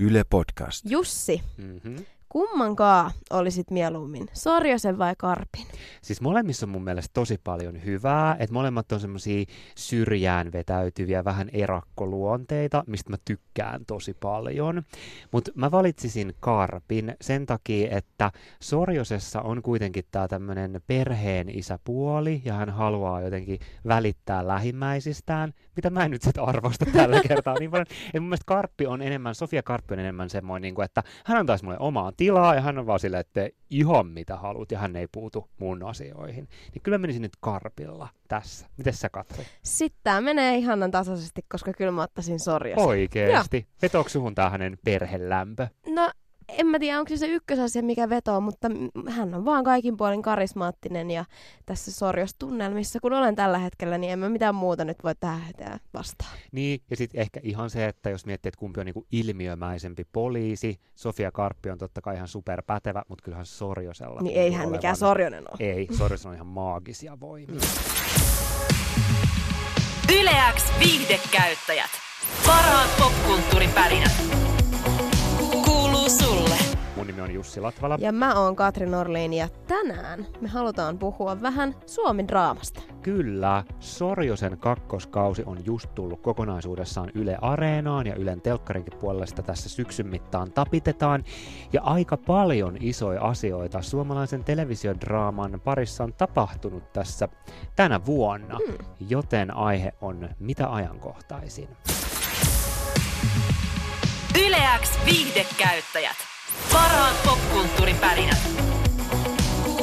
Yle Podcast. Jussi, Mm-hmm. Kummankaa olisit mieluummin, Sorjosen vai Karpin? Siis molemmissa on mun mielestä tosi paljon hyvää, että molemmat on semmoisia syrjään vetäytyviä, vähän erakkoluonteita, mistä mä tykkään tosi paljon. Mutta mä valitsisin Karpin sen takia, että Sorjosessa on kuitenkin tämä tämmöinen perheen isäpuoli, ja hän haluaa jotenkin välittää lähimmäisistään, mitä mä en nyt sitten arvosta tällä kertaa niin paljon. Et mun mielestä Karppi on enemmän, Sofia Karppi on enemmän semmoinen, niin että hän antaisi mulle omaa tilaa, ja hän on vaan silleen, että ihan mitä haluat, ja hän ei puutu mun asioihin. Niin kyllä menisin nyt Karpilla tässä. Miten sä Katri? Sitten tämä menee ihanan tasaisesti, koska kyllä mä ottaisin Sorjosen. Oikeesti. Vetooko suhun tää hänen perhelämpö? No, en mä tiedä, onko se se ykkösasia, mikä vetoo, mutta hän on vaan kaikin puolin karismaattinen ja tässä Sorjos-tunnelmissa, kun olen tällä hetkellä, niin en mä mitään muuta nyt voi tähän vastaan. Niin, ja sitten ehkä ihan se, että jos miettii, että kumpi on niinku ilmiömäisempi poliisi, Sofia Karppi on totta kai ihan superpätevä, mutta kyllähän Sorjosella Niin tuntuu ei hän mikään olevan- Sorjonen ole. Ei, Sorjosella on ihan maagisia voimia. Yleäks viihdekäyttäjät. Parhaat popkulttuuripärinät. Mun nimi on Jussi Latvala. Ja mä oon Katri Norliin ja tänään me halutaan puhua vähän Suomi-draamasta. Kyllä, Sorjosen kakkoskausi on just tullut kokonaisuudessaan Yle Areenaan ja Ylen telkkarinkin puolella sitä tässä syksyn mittaan tapitetaan. Ja aika paljon isoja asioita suomalaisen televisiodraaman parissa on tapahtunut tässä tänä vuonna, Mm. joten aihe on mitä ajankohtaisin. Yleäks viihdekäyttäjät. Parhaat popkulttuuripärinät.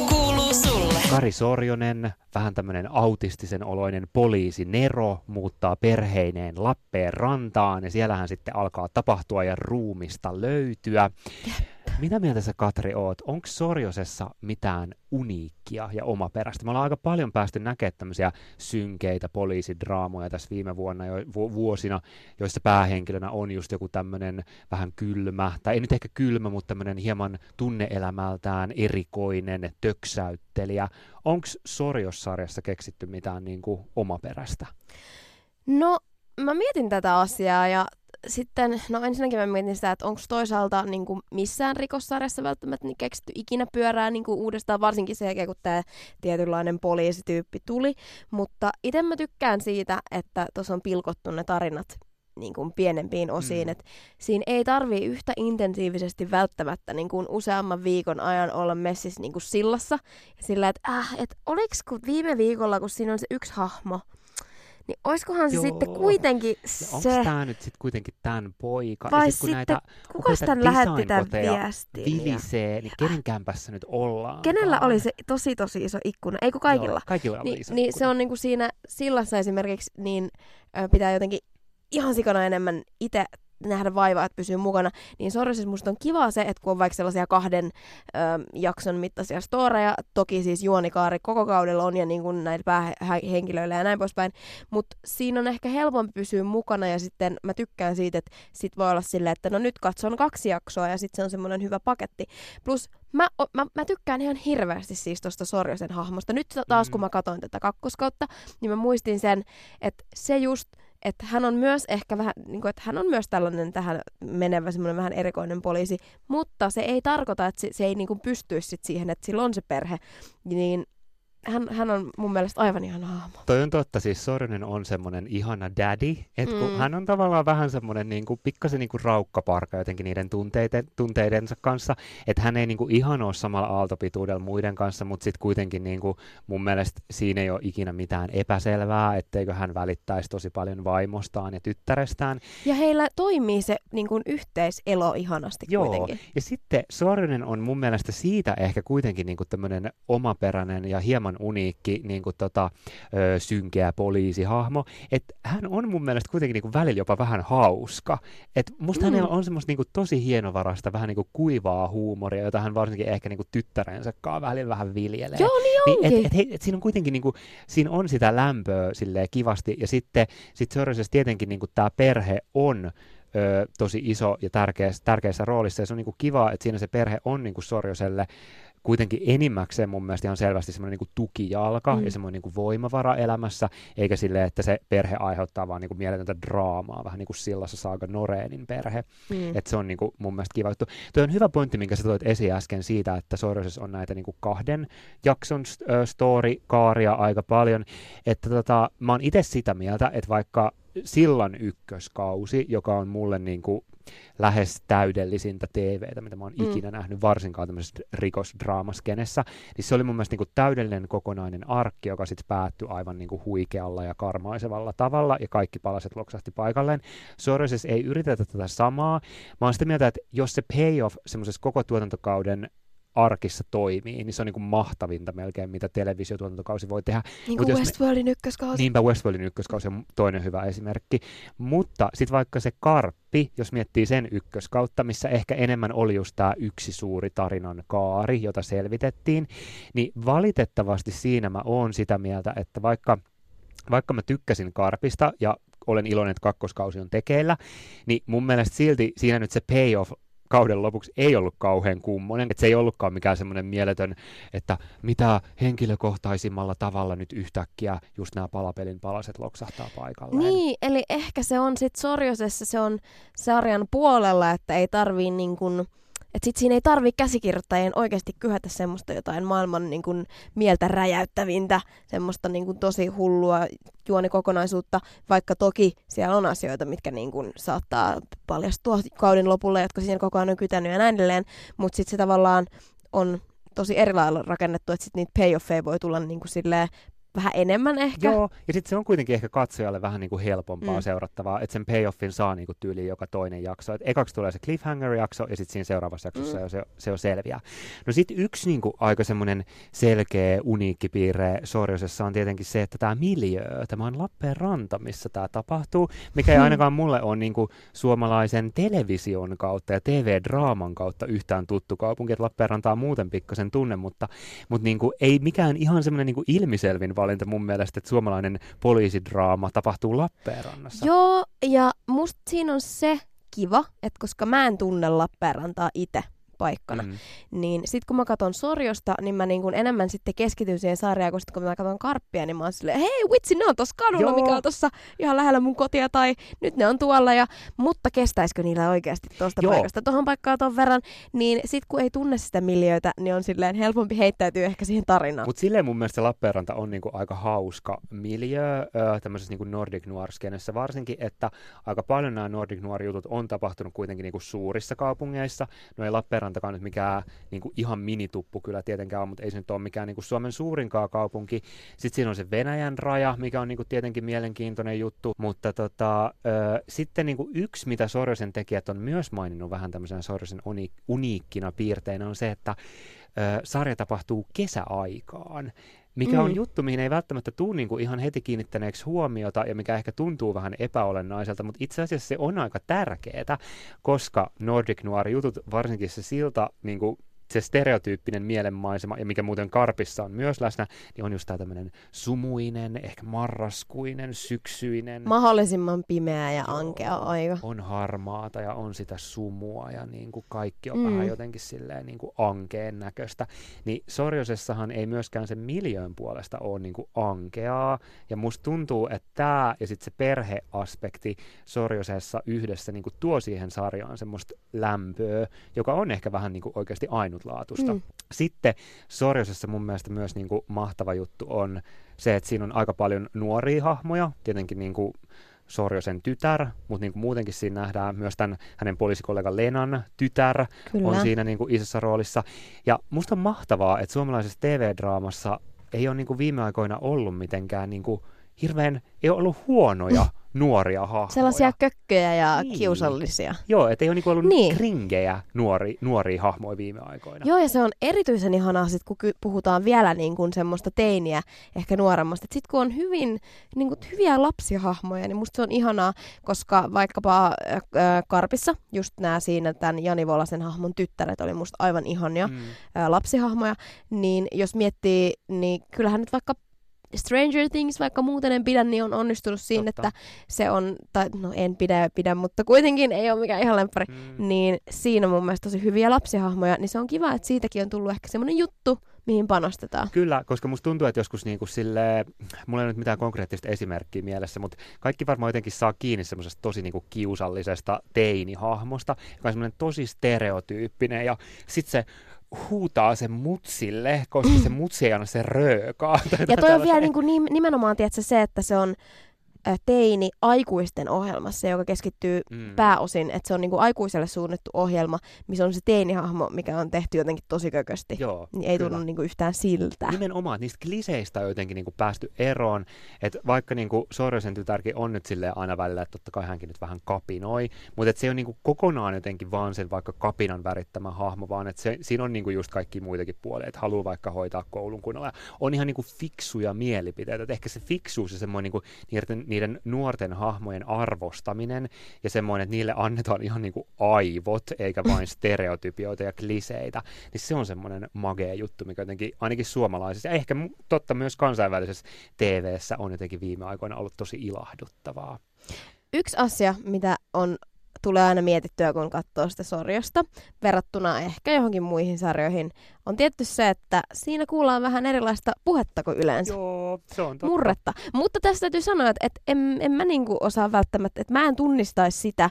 Kuuluu sulle. Kari Sorjonen, vähän tämmöinen autistisen oloinen poliisi Nero, muuttaa perheineen Lappeen rantaan ja siellähän sitten alkaa tapahtua ja ruumista löytyä. Mitä mieltä sä Katri oot? Onko Sorjosessa mitään uniikkia ja omaperäistä? Me ollaan aika paljon päästy näkemään tämmöisiä synkeitä poliisidraamoja tässä viime vuonna jo, vu- vuosina, joissa päähenkilönä on just joku tämmöinen vähän kylmä, tai ei nyt ehkä kylmä, mutta tämmöinen hieman tunneelämältään erikoinen töksäyttelijä. Onko Sorjossarjassa keksitty mitään niin kuin omaperäistä? No, mä mietin tätä asiaa ja sitten, no ensinnäkin mä mietin sitä, että onko toisaalta niin kuin missään rikossarjassa välttämättä niin keksitty ikinä pyörää niin kuin uudestaan, varsinkin sen jälkeen, kun tämä tietynlainen poliisityyppi tuli. Mutta itse mä tykkään siitä, että tuossa on pilkottu ne tarinat niin kuin pienempiin osiin, Mm. että siinä ei tarvii yhtä intensiivisesti välttämättä niin kuin useamman viikon ajan olla messissä niin kuin sillassa. Ja sillä, että äh, et oliks kun viime viikolla, kun siinä on se yksi hahmo, niin oiskohan se Joo. sitten kuitenkin se... onko tämä nyt sitten kuitenkin tämän poika? Vai ja sit, kun sitten, näitä kuka tämän lähetti tämän viestin? Vilisee, niin kenen kämpässä nyt ollaan? Kenellä oli se tosi tosi iso ikkuna? Ei kun kaikilla. Joo, kaikilla oli Ni, iso niin ikkuna. se on niinku siinä sillassa esimerkiksi, niin pitää jotenkin ihan sikana enemmän itse nähdä vaivaa, että pysyy mukana, niin Sorjosessa musta on kiva se, että kun on vaikka sellaisia kahden ö, jakson mittaisia storeja, toki siis juonikaari koko kaudella on ja niin kuin näillä päähenkilöillä ja näin poispäin, mutta siinä on ehkä helpompi pysyä mukana ja sitten mä tykkään siitä, että sit voi olla silleen, että no nyt katson kaksi jaksoa ja sitten se on semmoinen hyvä paketti. Plus mä, mä, mä tykkään ihan hirveästi siis tuosta Sorjosen hahmosta. Nyt taas Mm. kun mä katsoin tätä kakkoskautta, niin mä muistin sen, että se just, että hän on myös ehkä vähän, niin kuin, että hän on myös tällainen tähän menevä semmoinen vähän erikoinen poliisi, mutta se ei tarkoita, että se, se ei niin kuin pystyisi sit siihen, että sillä on se perhe, niin hän, hän on mun mielestä aivan ihana hahmo. Toi on totta, siis Sorjonen on semmoinen ihana daddy, että kun Mm. hän on tavallaan vähän semmoinen niin kuin, pikkasen niin kuin raukkaparka jotenkin niiden tunteiden, tunteidensa kanssa, että hän ei niin kuin ihan ole samalla aaltopituudella muiden kanssa, mutta sitten kuitenkin niin kuin, mun mielestä siinä ei ole ikinä mitään epäselvää, etteikö hän välittäisi tosi paljon vaimostaan ja tyttärestään. Ja heillä toimii se niin kuin yhteiselo ihanasti Joo, kuitenkin. ja sitten Sorjonen on mun mielestä siitä ehkä kuitenkin niin kuin tämmöinen omaperäinen ja hieman uniikki niin kuin tota, ö, synkeä poliisihahmo, että hän on mun mielestä kuitenkin niin kuin välillä jopa vähän hauska. Et musta Mm. hänellä on semmoista niin kuin tosi hienovarasta, vähän niin kuin kuivaa huumoria, jota hän varsinkin ehkä niin kuin tyttärensä kanssa välillä vähän viljelee. Joo, niin Niin, onkin. et, et, hei, et siinä on kuitenkin niinku, siinä on sitä lämpöä silleen kivasti, ja sitten sit Sorjosessa tietenkin niinku tämä perhe on ö, tosi iso ja tärkeässä, tärkeässä roolissa, ja se on niinku kiva, että siinä se perhe on niinku Sorjoselle kuitenkin enimmäkseen mun mielestä ihan selvästi semmoinen niin tukijalka mm. ja semmoinen niin voimavara elämässä, eikä sille, että se perhe aiheuttaa vaan niin kuin mieletöntä draamaa, vähän niin kuin Sillassa Saaga Noreenin perhe. Mm. Että se on niin kuin mun mielestä kiva juttu. Tuo on hyvä pointti, minkä sä toit esiin äsken siitä, että Sorosessa on näitä niin kuin kahden jakson story-kaaria aika paljon. Että tota, mä oon itse sitä mieltä, että vaikka sillan ykköskausi, joka on mulle niin kuin lähes täydellisintä TVtä, mitä mä oon mm. ikinä nähnyt, varsinkaan tämmöisessä rikosdraamaskenessä, niin se oli mun mielestä niin kuin täydellinen kokonainen arkki, joka sitten päättyi aivan niin kuin huikealla ja karmaisevalla tavalla, ja kaikki palaset loksahti paikalleen. Sorosessa ei yritetä tätä samaa. Mä oon sitä mieltä, että jos se payoff semmoisessa koko tuotantokauden arkissa toimii, niin se on niin kuin mahtavinta melkein, mitä televisiotuotantokausi voi tehdä. Niin kuin Westworldin ykköskausi. Niinpä Westworldin ykköskausi on toinen hyvä esimerkki. Mutta sitten vaikka se Karppi, jos miettii sen ykköskautta, missä ehkä enemmän oli just tämä yksi suuri tarinan kaari, jota selvitettiin, niin valitettavasti siinä mä oon sitä mieltä, että vaikka vaikka mä tykkäsin Karpista ja olen iloinen, että kakkoskausi on tekeillä, niin mun mielestä silti siinä nyt se payoff kauden lopuksi ei ollut kauhean kummonen, että se ei ollutkaan mikään semmoinen mieletön, että mitä henkilökohtaisimmalla tavalla nyt yhtäkkiä just nämä palapelin palaset loksahtaa paikalleen. Niin, eli ehkä se on sitten Sorjosessa, se on sarjan puolella, että ei tarvii niin kuin että sit siinä ei tarvi käsikirjoittajien oikeasti kyhätä semmoista jotain maailman niin kuin, mieltä räjäyttävintä, semmoista niin kuin, tosi hullua juonikokonaisuutta, vaikka toki siellä on asioita, mitkä niin kuin, saattaa paljastua kauden lopulle, jotka siinä koko ajan on kytänyt ja näin edelleen, mutta sitten se tavallaan on tosi eri lailla rakennettu, että sitten niitä payoffeja voi tulla niin kuin, silleen vähän enemmän ehkä. Joo, ja sitten se on kuitenkin ehkä katsojalle vähän niin kuin helpompaa mm. seurattavaa, että sen payoffin saa niin kuin tyyliin joka toinen jakso. Et ekaksi tulee se cliffhanger-jakso, ja sitten siinä seuraavassa jaksossa mm. se, se on selviä. No sitten yksi niin kuin aika semmoinen selkeä, uniikki piirre Sorjosessa on tietenkin se, että tämä miljöö, tämä on Lappeenranta, missä tämä tapahtuu, mikä ei ainakaan mulle ole niin kuin suomalaisen television kautta ja TV-draaman kautta yhtään tuttu kaupunki, että Lappeenranta on muuten pikkasen tunne, mutta, mutta niin kuin, ei mikään ihan semmoinen niin kuin ilmiselvin valinta mun mielestä, että suomalainen poliisidraama tapahtuu Lappeenrannassa. Joo, ja musta siinä on se kiva, että koska mä en tunne Lappeenrantaa itse, paikkana. Mm. Niin sit kun mä katson Sorjosta, niin mä niin enemmän sitten keskityn siihen sarjaan, kun, sit kun mä katson Karppia, niin mä oon silleen, hei vitsi, ne on tossa kadulla, Joo. mikä on tossa ihan lähellä mun kotia, tai nyt ne on tuolla, ja, mutta kestäisikö niillä oikeasti tuosta paikasta tuohon paikkaan ton verran, niin sit kun ei tunne sitä miljöitä, niin on silleen helpompi heittäytyä ehkä siihen tarinaan. Mutta silleen mun mielestä Lappeenranta on niinku aika hauska miljö tämmöisessä niinku Nordic noir varsinkin, että aika paljon nämä Nordic Noir-jutut on tapahtunut kuitenkin niinku suurissa kaupungeissa. No ei Lappeenranta Lappeenrantakaan nyt mikään niin kuin ihan minituppu kyllä tietenkään on, mutta ei se nyt ole mikään niin kuin Suomen suurinkaan kaupunki. Sitten siinä on se Venäjän raja, mikä on niin kuin tietenkin mielenkiintoinen juttu, mutta tota, ö, sitten niin kuin yksi, mitä Sorosen tekijät on myös maininnut vähän tämmöisen Sorosen uni- uniikkina piirteinä, on se, että sarja tapahtuu kesäaikaan mikä mm. on juttu, mihin ei välttämättä tule niin kuin ihan heti kiinnittäneeksi huomiota ja mikä ehkä tuntuu vähän epäolennaiselta, mutta itse asiassa se on aika tärkeää, koska Nordic Noir-jutut, varsinkin se silta, niin kuin se stereotyyppinen mielenmaisema, ja mikä muuten Karpissa on myös läsnä, niin on just tämä tämmöinen sumuinen, ehkä marraskuinen, syksyinen. Mahdollisimman pimeä ja ankea aika. On harmaata ja on sitä sumua ja niin kuin kaikki on mm. vähän jotenkin silleen niin kuin ankeen näköistä. Niin Sorjosessahan ei myöskään sen miljöön puolesta ole niin kuin ankeaa, ja musta tuntuu, että tämä ja sitten se perheaspekti Sorjosessa yhdessä niin kuin tuo siihen sarjaan semmoista lämpöä, joka on ehkä vähän niin kuin oikeasti ainut ainutlaatuista. Mm. Sitten Sorjosessa mun mielestä myös niin kuin mahtava juttu on se, että siinä on aika paljon nuoria hahmoja, tietenkin niin kuin Sorjosen tytär, mutta niin kuin muutenkin siinä nähdään myös tämän hänen poliisikollega Lenan tytär Kyllä. on siinä niin kuin isossa roolissa. Ja musta on mahtavaa, että suomalaisessa TV-draamassa ei ole niin kuin viime aikoina ollut mitenkään niin kuin hirveän, ei ole ollut huonoja nuoria hahmoja. Sellaisia kökköjä ja niin. kiusallisia. Joo, ettei ole niinku ollut niin. kringejä nuori, nuoria hahmoja viime aikoina. Joo, ja se on erityisen ihanaa sit, kun puhutaan vielä niin kuin semmoista teiniä, ehkä nuoremmasta. Sitten kun on hyvin, niin kuin, hyviä lapsihahmoja, niin musta se on ihanaa, koska vaikkapa äh, Karpissa, just nämä siinä tämän Jani Volasen hahmon tyttäret oli musta aivan ihania mm. äh, lapsihahmoja, niin jos miettii, niin kyllähän nyt vaikka Stranger Things, vaikka muuten en pidä, niin on onnistunut siinä, Totta. että se on, tai no en pidä pidä, mutta kuitenkin ei ole mikään ihan lemppari, Mm. niin siinä on mun mielestä tosi hyviä lapsihahmoja, niin se on kiva, että siitäkin on tullut ehkä semmoinen juttu, mihin panostetaan. Kyllä, koska musta tuntuu, että joskus niin kuin sille, mulla ei ole nyt mitään konkreettista esimerkkiä mielessä, mutta kaikki varmaan jotenkin saa kiinni semmoisesta tosi niin kuin kiusallisesta teinihahmosta, joka on semmoinen tosi stereotyyppinen ja sitten se huutaa sen mutsille, koska se mutsi ei anna sen röökaa. Ja toi on vielä niin kuin nimenomaan tiedätkö, se, että se on teini aikuisten ohjelmassa, joka keskittyy Mm. pääosin, että se on niin kuin aikuiselle suunnattu ohjelma, missä on se teinihahmo, mikä on tehty jotenkin tosi kökösti. Joo, Niin ei kyllä. tunnu niin kuin yhtään siltä. Nimenomaan, että niistä kliseistä on jotenkin niinku päästy eroon, että vaikka niinku Sorjosen tytärkin on nyt silleen aina välillä, että totta kai hänkin nyt vähän kapinoi, mutta se on niinku kokonaan jotenkin vaan sen vaikka kapinan värittämä hahmo, vaan että se, siinä on niinku just kaikki muitakin puolia, että haluaa vaikka hoitaa koulun kunnolla. On ihan niinku fiksuja mielipiteitä, että ehkä se fiksuus ja semmoinen niinku niiden, niiden nuorten hahmojen arvostaminen ja semmoinen, että niille annetaan ihan niinku aivot, eikä vain stereotypioita ja kliseitä, niin se on semmoinen magea juttu, mikä jotenkin ainakin suomalaisessa ja ehkä totta myös kansainvälisessä TV-ssä on jotenkin viime aikoina ollut tosi ilahduttavaa. Yksi asia, mitä on tulee aina mietittyä, kun katsoo sitä sorjosta, verrattuna ehkä johonkin muihin sarjoihin, on tietty se, että siinä kuullaan vähän erilaista puhetta kuin yleensä. Joo, se on totta. murretta. Mutta tästä täytyy sanoa, että, että en, en mä niinku osaa välttämättä, että mä en tunnistaisi sitä,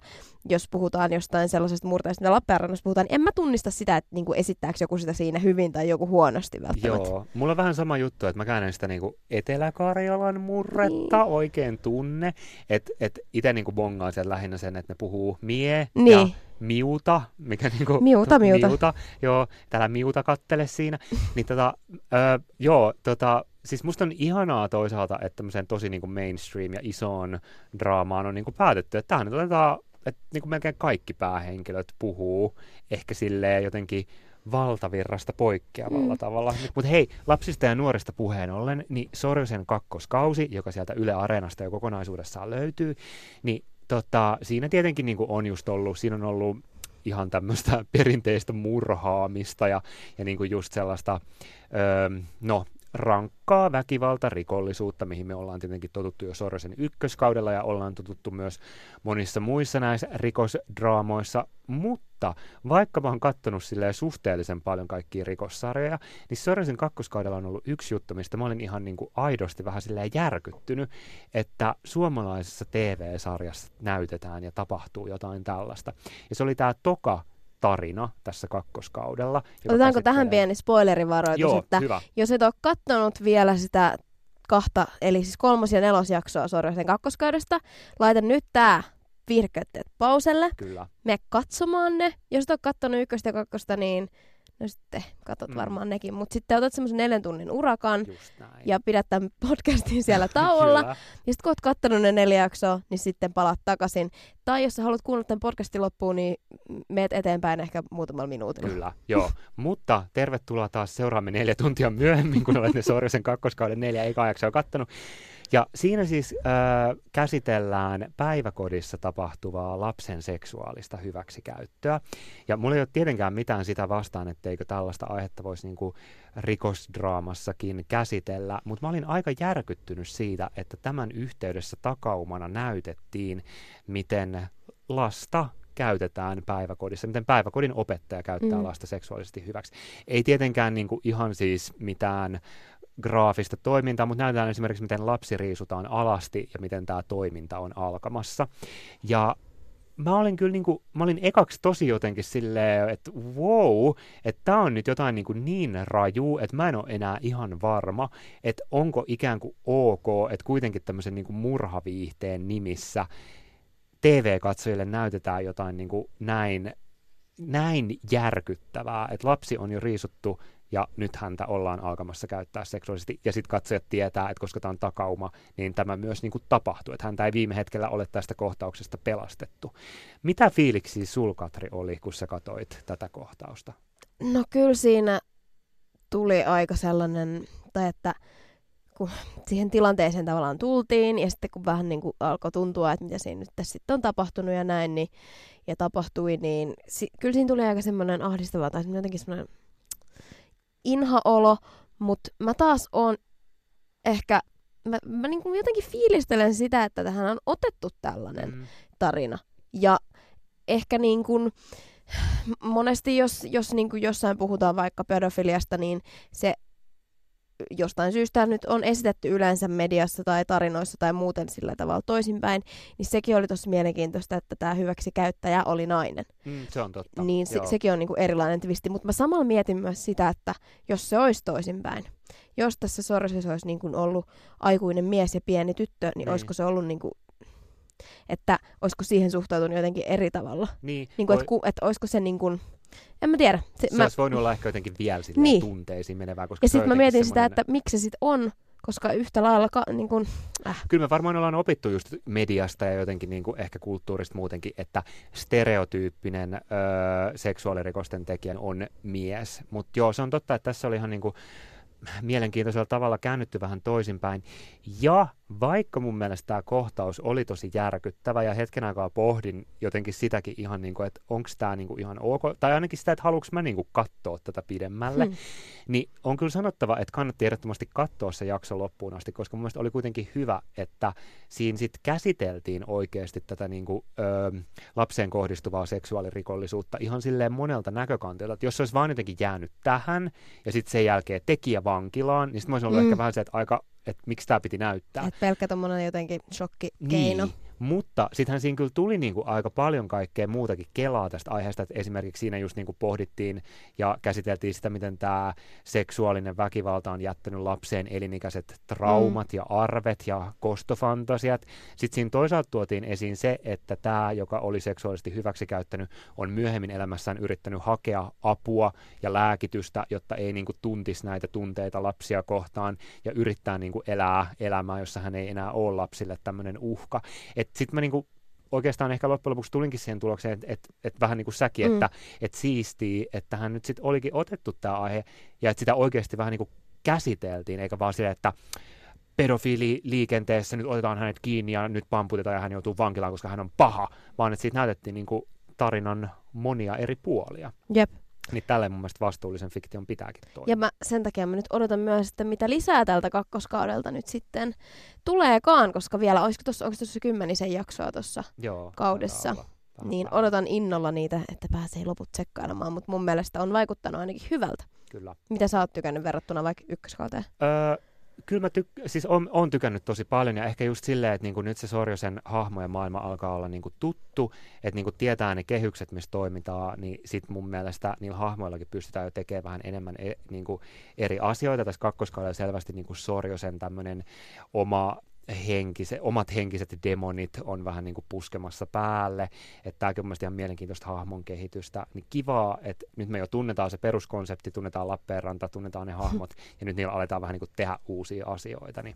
jos puhutaan jostain sellaisesta murteesta, mitä Lappeenrannassa puhutaan, niin en mä tunnista sitä, että niinku esittääkö joku sitä siinä hyvin tai joku huonosti välttämättä. Joo, mulla on vähän sama juttu, että mä käännän sitä niinku Etelä-Karjalan murretta Niin. oikein tunne. Että et itse niinku bongaan sieltä lähinnä sen, että ne puhuu mie ja Niin. Miuta, mikä niinku... Miuta, miuta. miuta joo, täällä miuta kattele siinä. Niin tota, ö, joo, tota, siis musta on ihanaa toisaalta, että tämmöiseen tosi niinku mainstream ja isoon draamaan on niinku päätetty, että tähän nyt otetaan, että niinku melkein kaikki päähenkilöt puhuu ehkä silleen jotenkin valtavirrasta poikkeavalla Mm. tavalla. Mutta hei, lapsista ja nuorista puheen ollen, niin Sorjosen kakkoskausi, joka sieltä Yle Areenasta jo kokonaisuudessaan löytyy, niin tota, siinä tietenkin niin on just ollut, siinä on ollut ihan tämmöistä perinteistä murhaamista ja, ja niin kuin just sellaista, öö, no, rankkaa väkivalta, rikollisuutta, mihin me ollaan tietenkin totuttu jo Sorjosen ykköskaudella ja ollaan totuttu myös monissa muissa näissä rikosdraamoissa, mutta vaikka mä oon kattonut silleen suhteellisen paljon kaikkia rikossarjoja, niin Sorjosen kakkoskaudella on ollut yksi juttu, mistä mä olin ihan niin kuin aidosti vähän silleen järkyttynyt, että suomalaisessa TV-sarjassa näytetään ja tapahtuu jotain tällaista. Ja se oli tämä Toka tarina tässä kakkoskaudella. Otetaanko tähän käsittelee- pieni spoilerivaroitus, Joo, että hyvä. jos et ole kattonut vielä sitä kahta, eli siis kolmos- ja nelosjaksoa Sorjosen kakkoskaudesta, laita nyt tää viihdeköytteet pauselle, Kyllä. me katsomaan ne. Jos et ole kattonut ykköstä ja kakkosta, niin no sitten katot Mm. varmaan nekin. Mutta sitten otat semmoisen neljän tunnin urakan ja pidät tämän podcastin siellä tauolla. Ja sitten kun oot kattonut ne neljä jaksoa, niin sitten palaat takaisin. Tai jos sä haluat kuunnella tämän podcastin loppuun, niin meet eteenpäin ehkä muutamalla minuutilla. Kyllä, joo. Mutta tervetuloa taas seuraamme neljä tuntia myöhemmin, kun olet ne Sorjosen kakkoskauden neljä eka jaksoa kattonut. Ja siinä siis äh, käsitellään päiväkodissa tapahtuvaa lapsen seksuaalista hyväksikäyttöä. Ja mulla ei ole tietenkään mitään sitä vastaan, etteikö tällaista aihetta voisi niinku rikosdraamassakin käsitellä, mutta mä olin aika järkyttynyt siitä, että tämän yhteydessä takaumana näytettiin, miten lasta käytetään päiväkodissa, miten päiväkodin opettaja käyttää Mm. lasta seksuaalisesti hyväksi. Ei tietenkään niin kuin ihan siis mitään graafista toimintaa, mutta näytetään esimerkiksi, miten lapsi riisutaan alasti ja miten tämä toiminta on alkamassa. Ja mä olin kyllä niin kuin, mä olin ekaksi tosi jotenkin silleen, että wow, että tämä on nyt jotain niin, kuin niin raju, että mä en ole enää ihan varma, että onko ikään kuin ok, että kuitenkin tämmöisen niin kuin murhaviihteen nimissä TV-katsojille näytetään jotain niin kuin näin, näin järkyttävää, että lapsi on jo riisuttu ja nyt häntä ollaan alkamassa käyttää seksuaalisesti, ja sitten katsojat tietää, että koska tämä on takauma, niin tämä myös niin kuin tapahtuu, että häntä ei viime hetkellä ole tästä kohtauksesta pelastettu. Mitä fiiliksi sul, Katri, oli, kun sä katoit tätä kohtausta? No kyllä siinä tuli aika sellainen, tai että kun siihen tilanteeseen tavallaan tultiin, ja sitten kun vähän niin kuin alkoi tuntua, että mitä siinä nyt tässä sitten on tapahtunut ja näin, niin, ja tapahtui, niin si- kyllä siinä tuli aika semmoinen ahdistava, tai jotenkin semmoinen inhaolo, mutta mä taas oon ehkä, mä, mä niin kuin jotenkin fiilistelen sitä, että tähän on otettu tällainen Mm. tarina. Ja ehkä niin kuin, monesti jos, jos niin kuin jossain puhutaan vaikka pedofiliasta, niin se jostain syystä nyt on esitetty yleensä mediassa tai tarinoissa tai muuten sillä tavalla toisinpäin, niin sekin oli tosi mielenkiintoista, että tämä hyväksi käyttäjä oli nainen. Mm, se on totta. Niin se, Joo. sekin on niinku erilainen twisti, mutta mä samalla mietin myös sitä, että jos se olisi toisinpäin, jos tässä Sorosessa olisi niinku ollut aikuinen mies ja pieni tyttö, niin, Niin. niin. olisiko se ollut niinku, että olisiko siihen suhtautunut jotenkin eri tavalla? Niin, Niinku, voi- että ku, et olisiko se niinku, en mä tiedä. Se, se mä, olisi voinut olla ehkä jotenkin vielä Niin. tunteisiin menevää, koska ja sitten mä mietin sitä, semmoinen- että miksi se sitten on, koska yhtä lailla, ka, niin kuin, Kyllä me varmaan ollaan opittu just mediasta ja jotenkin niin kuin ehkä kulttuurista muutenkin, että stereotyyppinen öö, seksuaalirikosten tekijä on mies. Mutta joo, se on totta, että tässä oli ihan niin kuin mielenkiintoisella tavalla käännytty vähän toisinpäin. Ja vaikka mun mielestä tämä kohtaus oli tosi järkyttävä ja hetken aikaa pohdin jotenkin sitäkin ihan niin kuin, että onko tämä niin kuin ihan ok, tai ainakin sitä, että haluanko mä niin kuin katsoa tätä pidemmälle, Hmm. niin on kyllä sanottava, että kannatti ehdottomasti katsoa se jakso loppuun asti, koska mun mielestä oli kuitenkin hyvä, että siinä sitten käsiteltiin oikeasti tätä niin kuin, ö, lapseen kohdistuvaa seksuaalirikollisuutta ihan silleen monelta näkökantilta, että jos se olisi vaan jotenkin jäänyt tähän ja sitten sen jälkeen tekijä vankilaan, niin sitten mä olisin ollut Mm. ehkä vähän se, että aika, että miksi tämä piti näyttää. että pelkkä tommonen jotenkin shokkikeino. Niin, mutta sittenhän siinä kyllä tuli niinku aika paljon kaikkea muutakin kelaa tästä aiheesta, että esimerkiksi siinä just niinku pohdittiin ja käsiteltiin sitä, miten tämä seksuaalinen väkivalta on jättänyt lapseen elinikäiset traumat mm. ja arvet ja kostofantasiat. Sitten siinä toisaalta tuotiin esiin se, että tämä, joka oli seksuaalisesti hyväksikäyttänyt, on myöhemmin elämässään yrittänyt hakea apua ja lääkitystä, jotta ei niinku tuntisi näitä tunteita lapsia kohtaan ja yrittää niinku elää elämää, jossa hän ei enää ole lapsille tämmöinen uhka. Sitten mä niinku oikeastaan ehkä loppujen lopuksi tulinkin siihen tulokseen, että et, et vähän niin kuin säkin, Mm. että et siistii, että hän nyt sitten olikin otettu tämä aihe ja että sitä oikeasti vähän niin kuin käsiteltiin, eikä vaan silleen, että pedofiililiikenteessä nyt otetaan hänet kiinni ja nyt pamputetaan ja hän joutuu vankilaan, koska hän on paha, vaan että siitä näytettiin niin kuin tarinan monia eri puolia. Jep. Niin tälleen mun mielestä vastuullisen fiktion pitääkin toimia. Ja mä, sen takia mä nyt odotan myös, että mitä lisää tältä kakkoskaudelta nyt sitten tuleekaan, koska vielä, olisiko tuossa, onko tuossa kymmenisen jaksoa tuossa, kaudessa. niin odotan innolla niitä, että pääsee loput tsekkailemaan, mutta mun mielestä on vaikuttanut ainakin hyvältä. Kyllä. Mitä sä oot tykännyt verrattuna vaikka ykköskauteen? Öö, kyllä mä tyk- siis on, on tykännyt tosi paljon ja ehkä just silleen, että niinku nyt se Sorjosen hahmo ja maailma alkaa olla niinku tuttu, että niinku tietää ne kehykset, missä toimitaan, niin sit mun mielestä niillä hahmoillakin pystytään jo tekemään vähän enemmän e- niinku eri asioita. Tässä kakkoskaudella selvästi niinku Sorjosen tämmöinen oma henkise, omat henkiset demonit on vähän niin kuin puskemassa päälle, että tämäkin on mielestäni ihan mielenkiintoista hahmon kehitystä, niin kivaa, että nyt me jo tunnetaan se peruskonsepti, tunnetaan Lappeenranta, tunnetaan ne hahmot, ja nyt niillä aletaan vähän niin kuin tehdä uusia asioita, niin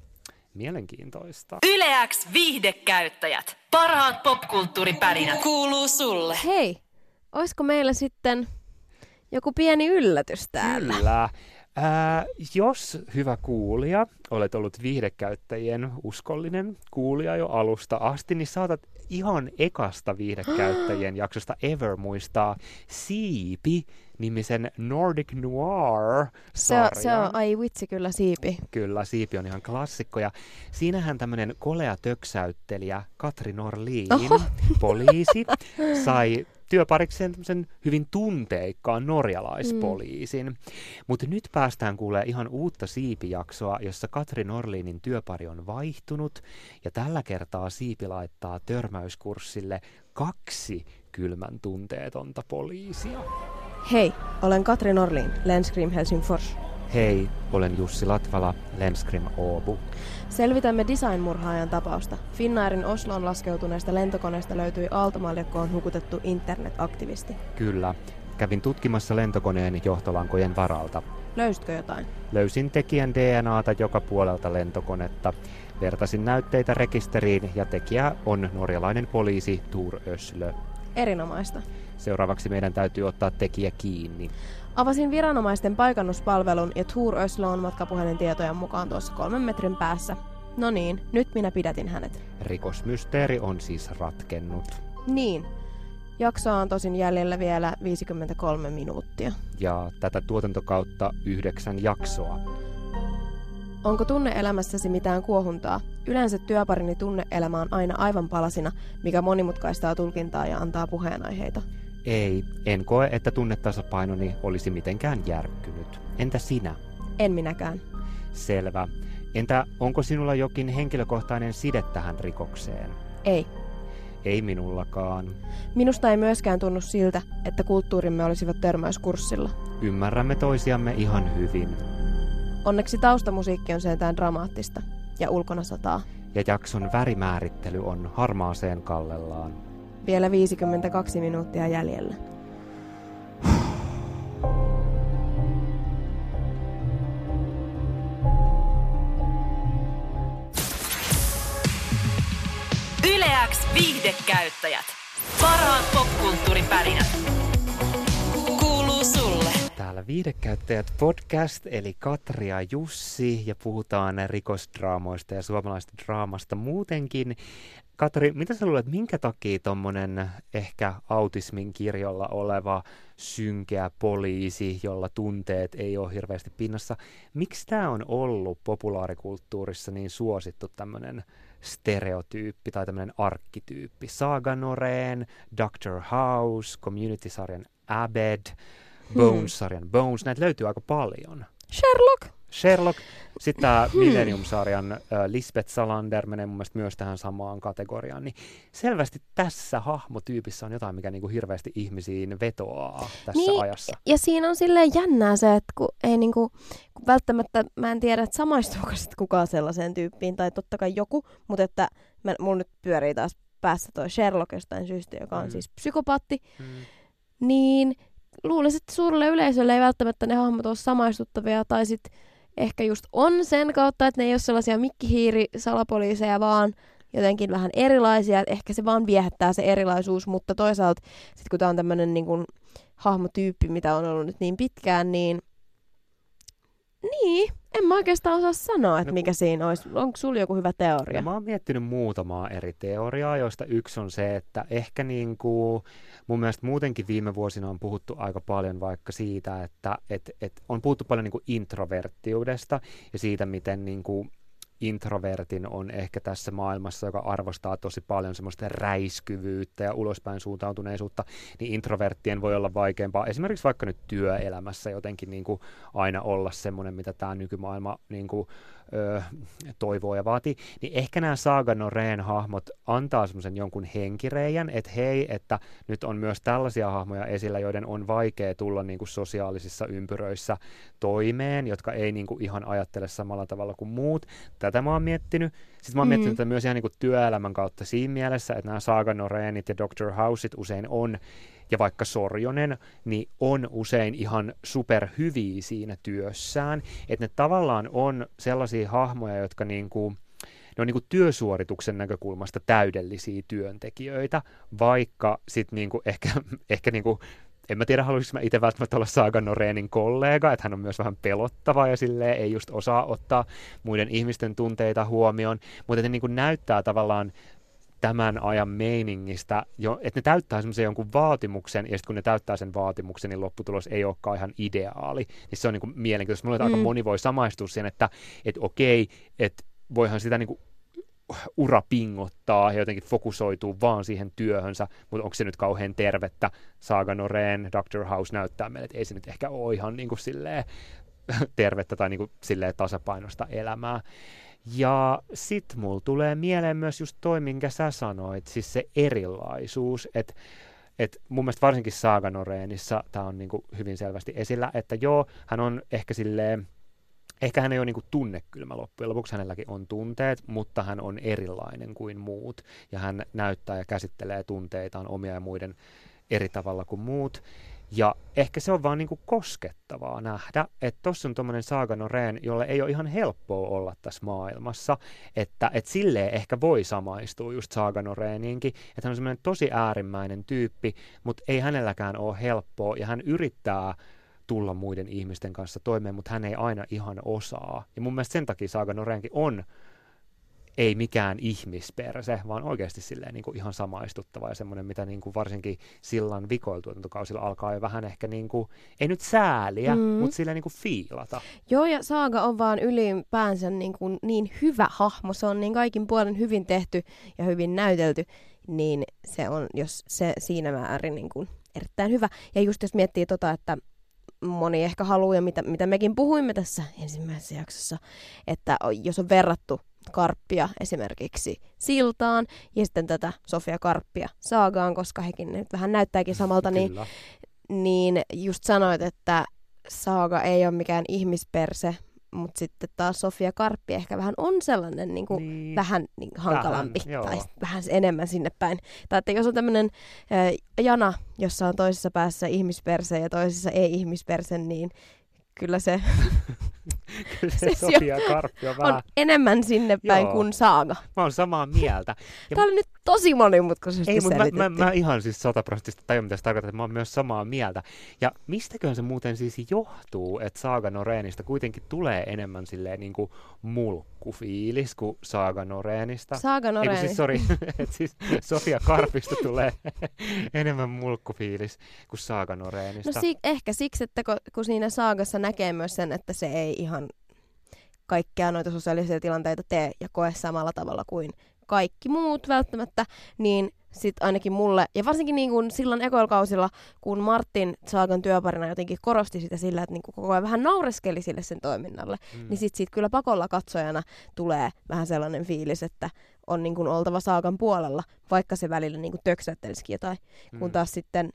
mielenkiintoista. Yleäks viihdekäyttäjät. Parhaat popkulttuuripärinät kuuluu sulle. Hei, olisiko meillä sitten joku pieni yllätys täällä? Kyllä. Ää, jos hyvä kuulija, olet ollut viihdekäyttäjien uskollinen kuulija jo alusta asti, niin saatat ihan ekasta viihdekäyttäjien jaksosta ever muistaa Siipi-nimisen Nordic Se Noir-sarjan. on, se on, ai vitsi kyllä siipi. Kyllä, Siipi on ihan klassikko. Ja siinähän tämmöinen kolea töksäyttelijä Katri Norliin, Oho. poliisi, sai työparikseen tämmöisen hyvin tunteikkaan norjalaispoliisin. Mm. Mutta nyt päästään kuulee ihan uutta Siipi-jaksoa, jossa Katri Norliinin työpari on vaihtunut. Ja tällä kertaa Siipi laittaa törmäyskurssille kaksi kylmän tunteetonta poliisia. Hei, olen Katri Norlin, Lenskrim Helsingfors. Hei, olen Jussi Latvala, Lenskrim Åbo. Selvitämme designmurhaajan tapausta. Finnairin Osloon laskeutuneesta lentokoneesta löytyi aaltomaljakkoon hukutettu internetaktivisti. Kyllä. Kävin tutkimassa lentokoneen johtolankojen varalta. Löysitkö jotain? Löysin tekijän DNAta joka puolelta lentokonetta. Vertasin näytteitä rekisteriin ja tekijä on norjalainen poliisi Tur Öslö. Erinomaista. Seuraavaksi meidän täytyy ottaa tekijä kiinni. Avasin viranomaisten paikannuspalvelun ja Tour Oslo on matkapuhelintietojen mukaan tuossa kolmen metrin päässä. No niin, nyt minä pidätin hänet. Rikosmysteeri on siis ratkennut. Niin. Jaksoa on tosin jäljellä vielä 53 minuuttia. Ja tätä tuotantokautta yhdeksän jaksoa. Onko tunneelämässäsi mitään kuohuntaa? Yleensä työparini tunneelämä on aina aivan palasina, mikä monimutkaistaa tulkintaa ja antaa puheenaiheita. Ei, en koe, että tunnetasapainoni olisi mitenkään järkkynyt. Entä sinä? En minäkään. Selvä. Entä onko sinulla jokin henkilökohtainen side tähän rikokseen? Ei. Ei minullakaan. Minusta ei myöskään tunnu siltä, että kulttuurimme olisivat törmäyskurssilla. Ymmärrämme toisiamme ihan hyvin. Onneksi taustamusiikki on sentään dramaattista ja ulkona sataa. Ja jakson värimäärittely on harmaaseen kallellaan. Vielä 52 minuuttia jäljellä. Yleäks viihdekäyttäjät. Viidekäyttäjät podcast, eli Katri ja Jussi, ja puhutaan rikosdraamoista ja suomalaista draamasta muutenkin. Katri, mitä sä luulet, minkä takia tuommoinen ehkä autismin kirjolla oleva synkeä poliisi, jolla tunteet ei ole hirveästi pinnassa, miksi tämä on ollut populaarikulttuurissa niin suosittu tämmöinen stereotyyppi tai tämmöinen arkkityyppi? Saga Noreen, Doctor House, Community-sarjan Abed, Bones-sarjan Bones, näitä löytyy aika paljon. Sherlock! Sherlock, sitten tämä Millennium-sarjan äh, Lisbeth Salander menee mun mielestä myös tähän samaan kategoriaan, niin selvästi tässä hahmotyypissä on jotain, mikä niinku hirveästi ihmisiin vetoaa tässä Niin, ajassa. Ja siinä on silleen jännää se, että kun ei niinku, kun välttämättä, mä en tiedä, että samaistuuko sit kukaan sellaiseen tyyppiin, tai totta kai joku, mutta että mä, mulla nyt pyörii taas päässä toi Sherlock jostain syystä, joka on Mm. siis psykopaatti, Mm. niin luulisin, että suurelle yleisölle ei välttämättä ne hahmot ole samaistuttavia, tai sitten ehkä just on sen kautta, että ne ei ole sellaisia mikkihiiri-salapoliiseja, vaan jotenkin vähän erilaisia, että ehkä se vaan viehättää se erilaisuus, mutta toisaalta sitten kun tämä on tämmöinen niin hahmotyyppi, mitä on ollut nyt niin pitkään, niin niin, en mä oikeastaan osaa sanoa, että No mikä siinä olisi. Onko sulla joku hyvä teoria? No, mä oon miettinyt muutamaa eri teoriaa, joista yksi on se, että ehkä niin kuin, mun mielestä muutenkin viime vuosina on puhuttu aika paljon vaikka siitä, että et, et on puhuttu paljon niin kuin introverttiudesta ja siitä, miten niin kuin introvertin on ehkä tässä maailmassa, joka arvostaa tosi paljon semmoista räiskyvyyttä ja ulospäin suuntautuneisuutta, niin introverttien voi olla vaikeampaa esimerkiksi vaikka nyt työelämässä jotenkin niin kuin aina olla semmoinen, mitä tämä nykymaailma niin kuin, ö, toivoo ja vaatii, niin ehkä nämä Saga Noreen hahmot antaa semmoisen jonkun henkireijän, että hei, että nyt on myös tällaisia hahmoja esillä, joiden on vaikea tulla niin kuin sosiaalisissa ympyröissä toimeen, jotka ei niin kuin ihan ajattele samalla tavalla kuin muut. Tätä mä oon miettinyt. Sitten mä oon Mm. miettinyt tätä myös ihan niin kuin työelämän kautta siinä mielessä, että nämä Saga Noreenit ja Dr. Houseit usein on ja vaikka Sorjonen, niin on usein ihan superhyviä siinä työssään, että ne tavallaan on sellaisia hahmoja, jotka niin kuin, ne on niin kuin työsuorituksen näkökulmasta täydellisiä työntekijöitä, vaikka sitten niin kuin ehkä, ehkä niin kuin en mä tiedä, haluaisinko mä itse välttämättä olla Saga Noreenin kollega, että hän on myös vähän pelottava ja silleen ei just osaa ottaa muiden ihmisten tunteita huomioon, mutta ne niin kuin näyttää tavallaan tämän ajan meiningistä, jo, että ne täyttää semmoisen jonkun vaatimuksen, ja sitten kun ne täyttää sen vaatimuksen, niin lopputulos ei olekaan ihan ideaali. Niin se on niin kuin mielenkiintoista. Mulla mm. aika moni voi samaistua siihen, että, että okei, että voihan sitä niin kuin ura pingottaa ja jotenkin fokusoituu vaan siihen työhönsä, mutta onko se nyt kauhean tervettä? Saga Noreen, Dr. House näyttää meille, että ei se nyt ehkä ole ihan niin kuin silleen tervettä tai niin kuin silleen tasapainosta elämää. Ja sit mulla tulee mieleen myös just toi, minkä sä sanoit, siis se erilaisuus, että et mun mielestä varsinkin Saga Noreenissa tämä on niinku hyvin selvästi esillä, että joo, hän on ehkä silleen, ehkä hän ei ole niinku tunnekylmä loppujen lopuksi, hänelläkin on tunteet, mutta hän on erilainen kuin muut, ja hän näyttää ja käsittelee tunteitaan omia ja muiden eri tavalla kuin muut. Ja ehkä se on vaan niinku koskettavaa nähdä, että tuossa on tuommoinen Saga Noreen, jolle ei ole ihan helppoa olla tässä maailmassa, että et silleen ehkä voi samaistua just Saga Noreeniinkin, että hän on semmoinen tosi äärimmäinen tyyppi, mutta ei hänelläkään ole helppoa, ja hän yrittää tulla muiden ihmisten kanssa toimeen, mutta hän ei aina ihan osaa. Ja mun mielestä sen takia Saga Noreenkin on ei mikään ihmisperse, vaan oikeasti silleen niin kuin ihan samaistuttava ja semmoinen, mitä niin kuin varsinkin sillan vikoiltuotantokausilla alkaa jo vähän ehkä, niin kuin, ei nyt sääliä, mm. mutta silleen niin kuin fiilata. Joo, ja Saaga on vaan ylipäänsä niin, kuin niin hyvä hahmo. Se on niin kaikin puolen hyvin tehty ja hyvin näytelty, niin se on, jos se siinä määrin niin kuin erittäin hyvä. Ja just jos miettii tota, että moni ehkä haluaa, ja mitä, mitä mekin puhuimme tässä ensimmäisessä jaksossa, että jos on verrattu Karppia esimerkiksi Siltaan ja sitten tätä Sofia Karppia Saagaan, koska hekin nyt vähän näyttääkin samalta, niin, niin just sanoit, että Saaga ei ole mikään ihmisperse, mutta sitten taas Sofia Karppi ehkä vähän on sellainen niin kuin niin. vähän niin hankalampi vähän, tai vähän enemmän sinne päin. Tai että jos on tämmöinen äh, jana, jossa on toisessa päässä ihmisperse ja toisessa ei-ihmisperse, niin kyllä se, kyllä se, se Sofia Karppi on, vähän... on enemmän sinne päin Joo. kuin Saaga. Mä oon samaa mieltä. Ja Tämä oli nyt tosi monimutkaisesti Ei, mutta mä, mä, mä, ihan siis sataprosenttisesti tajun, mitä se tarkoittaa, että mä oon myös samaa mieltä. Ja mistäköhän se muuten siis johtuu, että Saaga Noreenista kuitenkin tulee enemmän silleen niin kuin mulkkufiilis kuin Saaga Noreenista? Saaga Noreenista. siis, sorry, että siis Sofia Karpista tulee enemmän mulkkufiilis kuin Saaga Noreenista. No si- ehkä siksi, että kun, kun siinä Saagassa näkee myös sen, että se ei ihan kaikkea noita sosiaalisia tilanteita tee ja koe samalla tavalla kuin kaikki muut välttämättä, niin sitten ainakin mulle, ja varsinkin niin kuin silloin ekoilkausilla, kun Martin Saagan työparina jotenkin korosti sitä sillä, että niin kuin koko ajan vähän naureskeli sille sen toiminnalle, mm. niin sitten sit kyllä pakolla katsojana tulee vähän sellainen fiilis, että on niin kuin oltava Saagan puolella, vaikka se välillä niin kuin töksäyttelisikin jotain, mm. kun taas sitten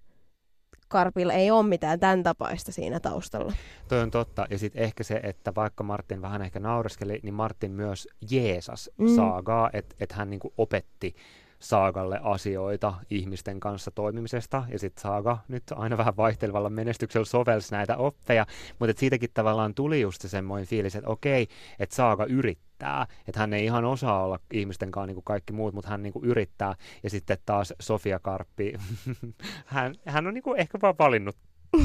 Karpilla ei ole mitään tämän tapaista siinä taustalla. Toi on totta. Ja sitten ehkä se, että vaikka Martin vähän ehkä naureskeli, niin Martin myös Jeesas mm. saagaa, että et hän niinku opetti Saagalle asioita ihmisten kanssa toimimisesta, ja sitten Saaga nyt aina vähän vaihtelevalla menestyksellä sovelsi näitä oppeja, mutta siitäkin tavallaan tuli just se semmoinen fiilis, että okei, että Saaga yrittää, että hän ei ihan osaa olla ihmisten kanssa niin kuin kaikki muut, mutta hän niin kuin yrittää, ja sitten taas Sofia Karppi, hän, hän on niin kuin ehkä vaan valinnut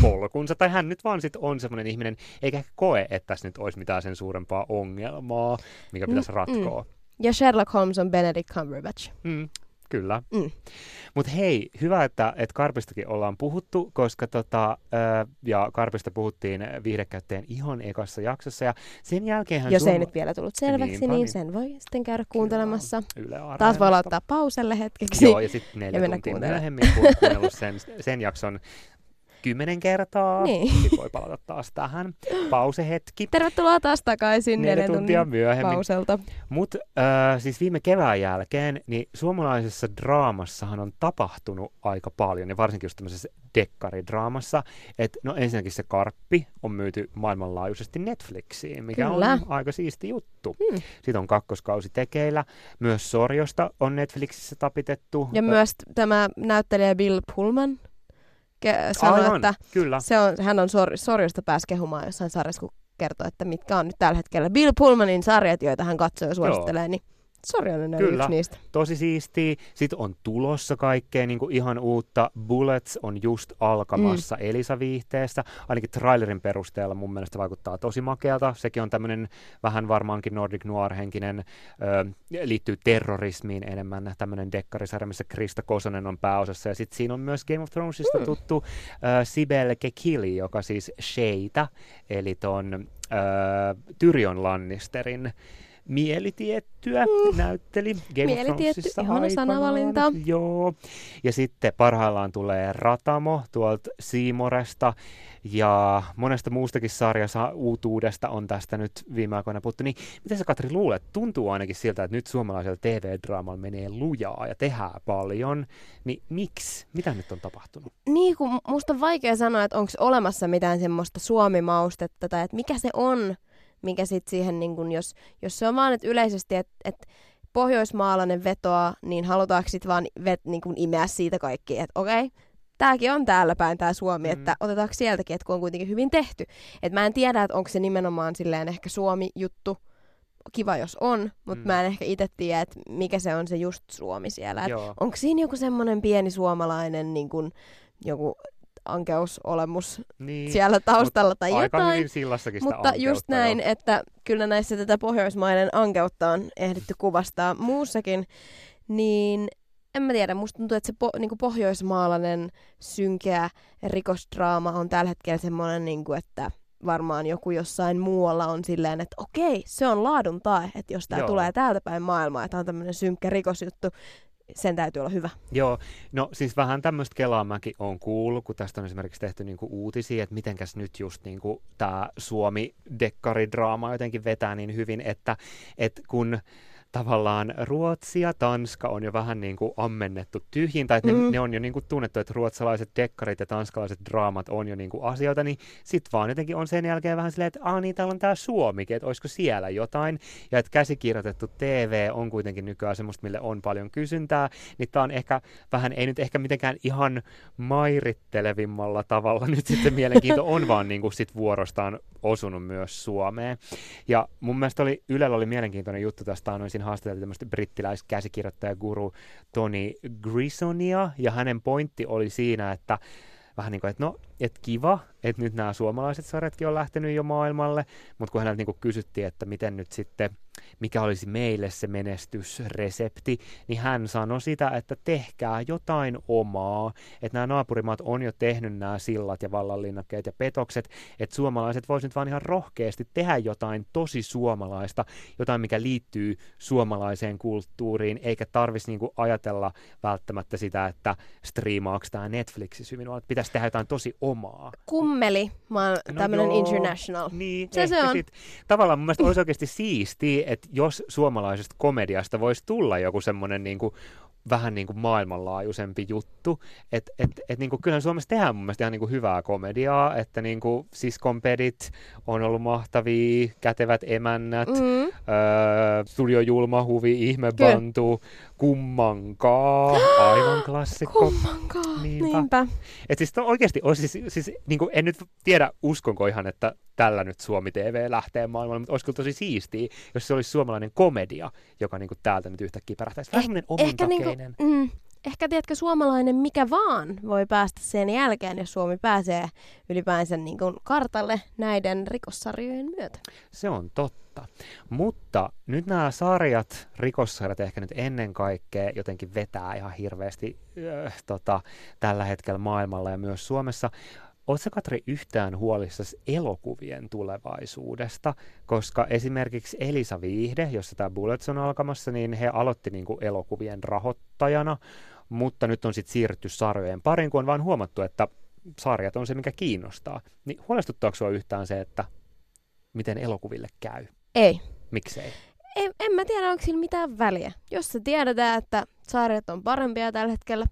polkunsa, tai hän nyt vaan sit on semmoinen ihminen, eikä ehkä koe, että tässä nyt olisi mitään sen suurempaa ongelmaa, mikä pitäisi mm, ratkoa. Mm. Ja Sherlock Holmes on Benedict Cumberbatch. Mm, kyllä. Mm. Mutta hei, hyvä, että, että Karpistakin ollaan puhuttu, koska tota, ja Karpista puhuttiin viihdekäyttäjän ihan ekassa jaksossa. Ja sen jälkeen Jos suom... ei nyt vielä tullut selväksi, Niinpä, niin sen voi sitten käydä kuuntelemassa. Taas voi laittaa pauselle hetkeksi. Joo, ja sitten neljä tuntia myöhemmin, kuunnellut sen, sen jakson kymmenen kertaa. Niin. Sitten voi palata taas tähän. Pausehetki. Tervetuloa taas takaisin neljä tuntia myöhemmin. pauselta. Mutta äh, siis viime kevään jälkeen, niin suomalaisessa draamassahan on tapahtunut aika paljon, ja varsinkin just tämmöisessä dekkaridraamassa, että no ensinnäkin se Karppi on myyty maailmanlaajuisesti Netflixiin, mikä Kyllä. on aika siisti juttu. Hmm. Sitten on kakkoskausi tekeillä. Myös Sorjosta on Netflixissä tapitettu. Ja myös tämä näyttelijä Bill Pullman ke- sanoi, Aivan, että kyllä. Se on, hän on sor- Sorjosta pääsi kehumaan jossain sarjassa, kun kertoo, että mitkä on nyt tällä hetkellä Bill Pullmanin sarjat, joita hän katsoo ja suosittelee, Joo. niin Sorjonen on Kyllä, yksi niistä. tosi siistiä. Sitten on tulossa kaikkea niin kuin ihan uutta. Bullets on just alkamassa mm. Elisa-viihteessä. Ainakin trailerin perusteella mun mielestä vaikuttaa tosi makealta. Sekin on tämmöinen vähän varmaankin Nordic Noir-henkinen, ö, liittyy terrorismiin enemmän. Tämmöinen dekkarisarja, missä Krista Kosonen on pääosassa. Ja sitten siinä on myös Game of Thronesista mm. tuttu ö, Sibel Kekili, joka siis Sheita, eli ton ö, Tyrion Lannisterin mielitiettyä mm. näytteli Game Mielitietty, ihana sanavalinta. Joo. Ja sitten parhaillaan tulee Ratamo tuolta Siimoresta ja monesta muustakin sarjassa uutuudesta on tästä nyt viime aikoina puhuttu. Niin mitä sä Katri luulet? Tuntuu ainakin siltä, että nyt suomalaisella TV-draamalla menee lujaa ja tehdään paljon. Niin miksi? Mitä nyt on tapahtunut? Niin, kun musta on vaikea sanoa, että onko olemassa mitään semmoista suomimaustetta tai että mikä se on, mikä sitten siihen, niin kun jos, jos se on vaan että yleisesti, että et pohjoismaalainen vetoa, niin halutaanko sitten vaan vet, niin kun imeä siitä kaikki, että okei, okay, tämäkin on täällä päin tämä Suomi, mm. että otetaanko sieltäkin, että kun on kuitenkin hyvin tehty. Että mä en tiedä, että onko se nimenomaan silleen ehkä Suomi-juttu, kiva jos on, mutta mm. mä en ehkä itse tiedä, että mikä se on se just Suomi siellä. Onko siinä joku semmoinen pieni suomalainen niin kun, joku ankeusolemus Niin. siellä taustalla tai Aika jotain. hyvin sillassakin sitä Mutta just näin, joo. että kyllä näissä tätä pohjoismaiden ankeutta on ehditty kuvastaa muussakin, niin en mä tiedä, musta tuntuu, että se po, niinku pohjoismaalainen synkeä rikosdraama on tällä hetkellä semmoinen, niinku, että varmaan joku jossain muualla on silleen, että okei, se on laadun tae, että jos tämä tulee täältä päin maailmaa, että on tämmöinen synkkä rikosjuttu, sen täytyy olla hyvä. Joo, no siis vähän tämmöistä kelaa mäkin on kuullut, kun tästä on esimerkiksi tehty niinku uutisia, että mitenkäs nyt just niinku tämä Suomi-dekkaridraama jotenkin vetää niin hyvin, että et kun tavallaan Ruotsi ja Tanska on jo vähän niin kuin ammennettu tyhjiin, tai että ne, Mm. ne on jo niin kuin tunnettu, että ruotsalaiset dekkarit ja tanskalaiset draamat on jo niin kuin asioita, niin sit vaan jotenkin on sen jälkeen vähän silleen, että aah niin, täällä on tää Suomikin, että olisiko siellä jotain, ja että käsikirjoitettu TV on kuitenkin nykyään semmoista, mille on paljon kysyntää, niin tää on ehkä vähän, ei nyt ehkä mitenkään ihan maiриttelevimmalla tavalla nyt sitten mielenkiinto on vaan niin kuin sit vuorostaan osunut myös Suomeen. Ja mun mielestä oli, Ylellä oli mielenkiintoinen juttu tästä, on siinä haastateltiin tämmöistä brittiläiskäsikirjoittajaguru Tony Grisonia, ja hänen pointti oli siinä, että vähän niin kuin, että no, että kiva, että nyt nämä suomalaiset sarjatkin on lähtenyt jo maailmalle, mutta kun häneltä niin kysyttiin, että miten nyt sitten, mikä olisi meille se menestysresepti, niin hän sanoi sitä, että tehkää jotain omaa, että nämä naapurimaat on jo tehnyt nämä sillat ja vallanlinnakkeet ja petokset, että suomalaiset voisivat nyt vaan ihan rohkeasti tehdä jotain tosi suomalaista, jotain, mikä liittyy suomalaiseen kulttuuriin, eikä tarvitsisi niinku ajatella välttämättä sitä, että striimaako tämä Netflixissä hyvin, vaan pitäisi tehdä jotain tosi omaa. Kummeli, mä oon No tämmönen joo. international. Niin, Se se on. Sit, tavallaan mun mielestä olisi oikeasti siistiä, että jos suomalaisesta komediasta voisi tulla joku semmoinen niin kuin, vähän niin kuin maailmanlaajuisempi juttu, että et, et, niin kuin, kyllähän Suomessa tehdään mun mielestä ihan niin kuin hyvää komediaa, että niin kuin siskonpedit on ollut mahtavia, kätevät emännät, Mm. öö, Studio Julma, Huvi, Ihmebantu, Kummankaa, aivan klassikko. Kummankaan. Niinpä. Niinpä. Et siis to oikeasti olisi, siis, siis niin kuin, en nyt tiedä uskonko ihan, että tällä nyt Suomi TV lähtee maailmalle, mutta olisi kyllä tosi siistiä, jos se olisi suomalainen komedia, joka niin kuin, täältä nyt yhtäkkiä pärähtäisi. Vähän semmoinen Ehkä, niinku, omintakeinen. mm, ehkä tiedätkö, suomalainen mikä vaan voi päästä sen jälkeen, jos Suomi pääsee ylipäänsä niin kuin kartalle näiden rikossarjojen myötä. Se on totta. Mutta nyt nämä sarjat, rikossarjat ehkä nyt ennen kaikkea jotenkin vetää ihan hirveästi äh, tota, tällä hetkellä maailmalla ja myös Suomessa. Oletko Katri yhtään huolissasi elokuvien tulevaisuudesta? Koska esimerkiksi Elisa Viihde, jossa tämä Bullets on alkamassa, niin he aloitti niin kuin elokuvien rahoittajana, mutta nyt on sitten siirrytty sarjojen pariin, kun on vaan huomattu, että sarjat on se, mikä kiinnostaa. Niin huolestuttaako sinua yhtään se, että miten elokuville käy? Ei. Miksei? En, en mä tiedä, onko sillä mitään väliä. Jos se tiedetään, että sarjat on parempia tällä hetkellä,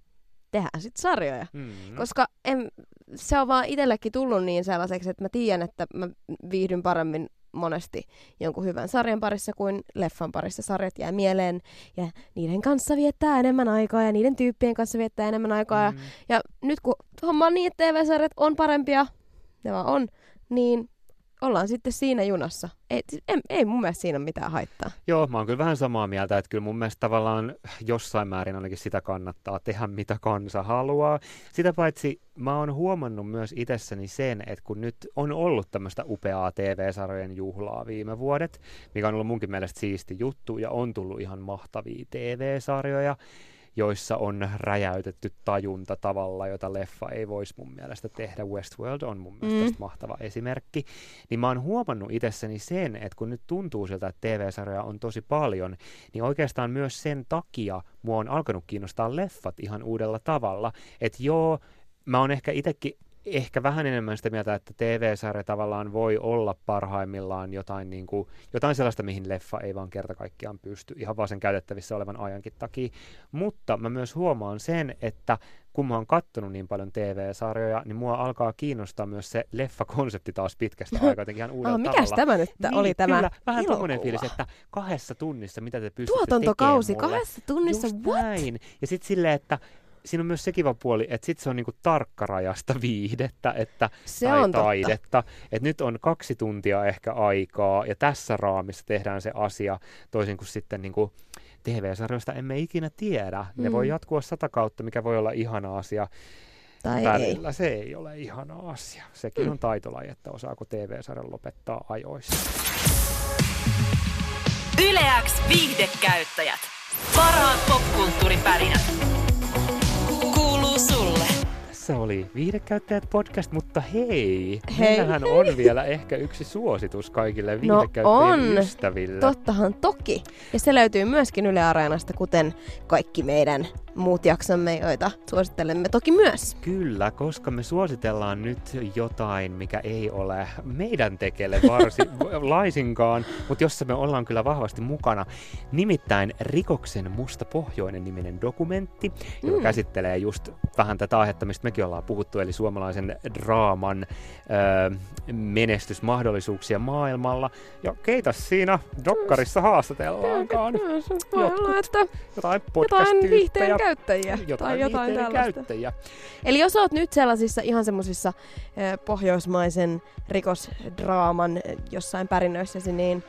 tehdään sitten sarjoja. Mm. Koska en, se on vaan itsellekin tullut niin sellaiseksi, että mä tiedän, että mä viihdyn paremmin monesti jonkun hyvän sarjan parissa kuin leffan parissa. Sarjat jää mieleen ja niiden kanssa viettää enemmän aikaa ja niiden tyyppien kanssa viettää enemmän aikaa. Mm. Mm. Ja nyt kun homma on niin, että TV-sarjat on parempia, ne vaan on, niin ollaan sitten siinä junassa. Ei, ei, ei mun mielestä siinä ole mitään haittaa. Joo, mä oon kyllä vähän samaa mieltä, että kyllä mun mielestä tavallaan jossain määrin ainakin sitä kannattaa tehdä, mitä kansa haluaa. Sitä paitsi mä oon huomannut myös itsessäni sen, että kun nyt on ollut tämmöistä upeaa TV-sarjojen juhlaa viime vuodet, mikä on ollut munkin mielestä siisti juttu, ja on tullut ihan mahtavia TV-sarjoja, joissa on räjäytetty tajunta tavalla, jota leffa ei voisi mun mielestä tehdä. Westworld on mun mielestä Mm. tästä mahtava esimerkki. Niin mä oon huomannut itsessäni sen, että kun nyt tuntuu siltä, että TV-sarjoja on tosi paljon, niin oikeastaan myös sen takia mua on alkanut kiinnostaa leffat ihan uudella tavalla. Että joo, mä oon ehkä itsekin ehkä vähän enemmän sitä mieltä, että TV-sarja tavallaan voi olla parhaimmillaan jotain, niin kuin, jotain sellaista, mihin leffa ei vaan kerta kaikkiaan pysty, ihan vaan sen käytettävissä olevan ajankin takia. Mutta mä myös huomaan sen, että kun mä oon kattonut niin paljon TV-sarjoja, niin mua alkaa kiinnostaa myös se leffakonsepti taas pitkästä aikaa jotenkin ihan uudella Ah, mikäs tavalla. tämä nyt niin, oli tämä kyllä, vähän tommonen fiilis, että kahdessa tunnissa mitä te pystytte Tuotantokausi tekemään mulle. kahdessa tunnissa, Just what? näin. Ja sitten silleen, että siinä on myös se kiva puoli, että sit se on niinku tarkkarajasta viihdettä että, Se tai on totta. taidetta. Että nyt on kaksi tuntia ehkä aikaa ja tässä raamissa tehdään se asia toisin kuin sitten niinku TV-sarjoista emme ikinä tiedä. Ne Mm. voi jatkua sata kautta, mikä voi olla ihana asia. Tai välillä. Se ei ole ihana asia. Sekin mm. on taitolaji, että osaako TV-sarjan lopettaa ajoissa. Yleäks viihdekäyttäjät. Parhaat popkulttuuripärinät. Tässä oli Viihdekäyttäjät podcast, mutta hei, Hei. meillähän on vielä ehkä yksi suositus kaikille No viihdekäyttäjien on. ystäville. Tottahan toki. Ja se löytyy myöskin Yle Areenasta, kuten kaikki meidän muut jaksomme, joita suosittelemme toki myös. Kyllä, koska me suositellaan nyt jotain, mikä ei ole meidän tekele varsi, laisinkaan, mutta jossa me ollaan kyllä vahvasti mukana. Nimittäin Rikoksen musta pohjoinen niminen dokumentti, joka Mm. käsittelee just vähän tätä aihetta, mistä mekin ollaan puhuttu, eli suomalaisen draaman ö, menestysmahdollisuuksia maailmalla. Ja keitä siinä dokkarissa haastatellaankaan? Jotkut jotain podcast-tyyppejä. Käyttäjiä Jotain, tai jotain tällaista. käyttäjiä. Eli jos oot nyt sellaisissa ihan semmoisissa eh, pohjoismaisen rikosdraaman jossain pärinöissäsi, niin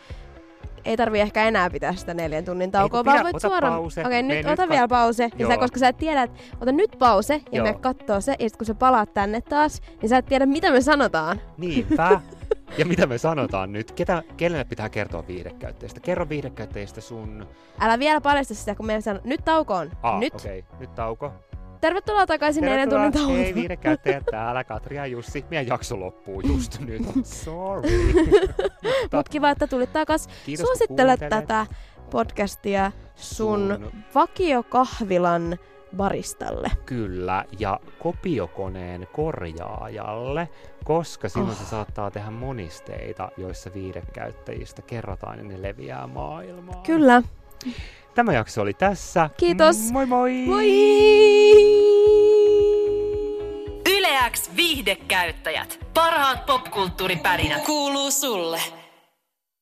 ei tarvi ehkä enää pitää sitä neljän tunnin taukoa, kun vaan pidä- voit ota suoraan... Okei, mene nyt ota vielä pause. Ja sä, koska sä et tiedä, että ota nyt pause ja Joo. mene kattoo se. Ja sit kun sä palaat tänne taas, niin sä et tiedä, mitä me sanotaan. Niinpä. Ja mitä me sanotaan nyt? Ketä, kenelle pitää kertoa viihdekäyttäjistä? Kerro viihdekäyttäjistä sun... Älä vielä paljasta sitä, kun me sanon, nyt taukoon. Ah, nyt. okei. Okay. Nyt tauko. Tervetuloa takaisin neljän tunnin Tervetuloa. tauolta. Hei viihdekäyttäjät täällä, Katri ja Jussi. Meidän jakso loppuu just nyt. Sorry. Mut kiva, että tulit takas. Kiitos, Suosittele tätä podcastia sun Sun- vakiokahvilan baristalle. Kyllä, ja kopiokoneen korjaajalle, koska silloin Oh. se saattaa tehdä monisteita, joissa viihdekäyttäjistä kerrotaan ja ne leviää maailmaan. Kyllä. Tämä jakso oli tässä. Kiitos. Moi moi! Moi! Yleäks viihdekäyttäjät. Parhaat popkulttuuripärinät. Kuuluu sulle.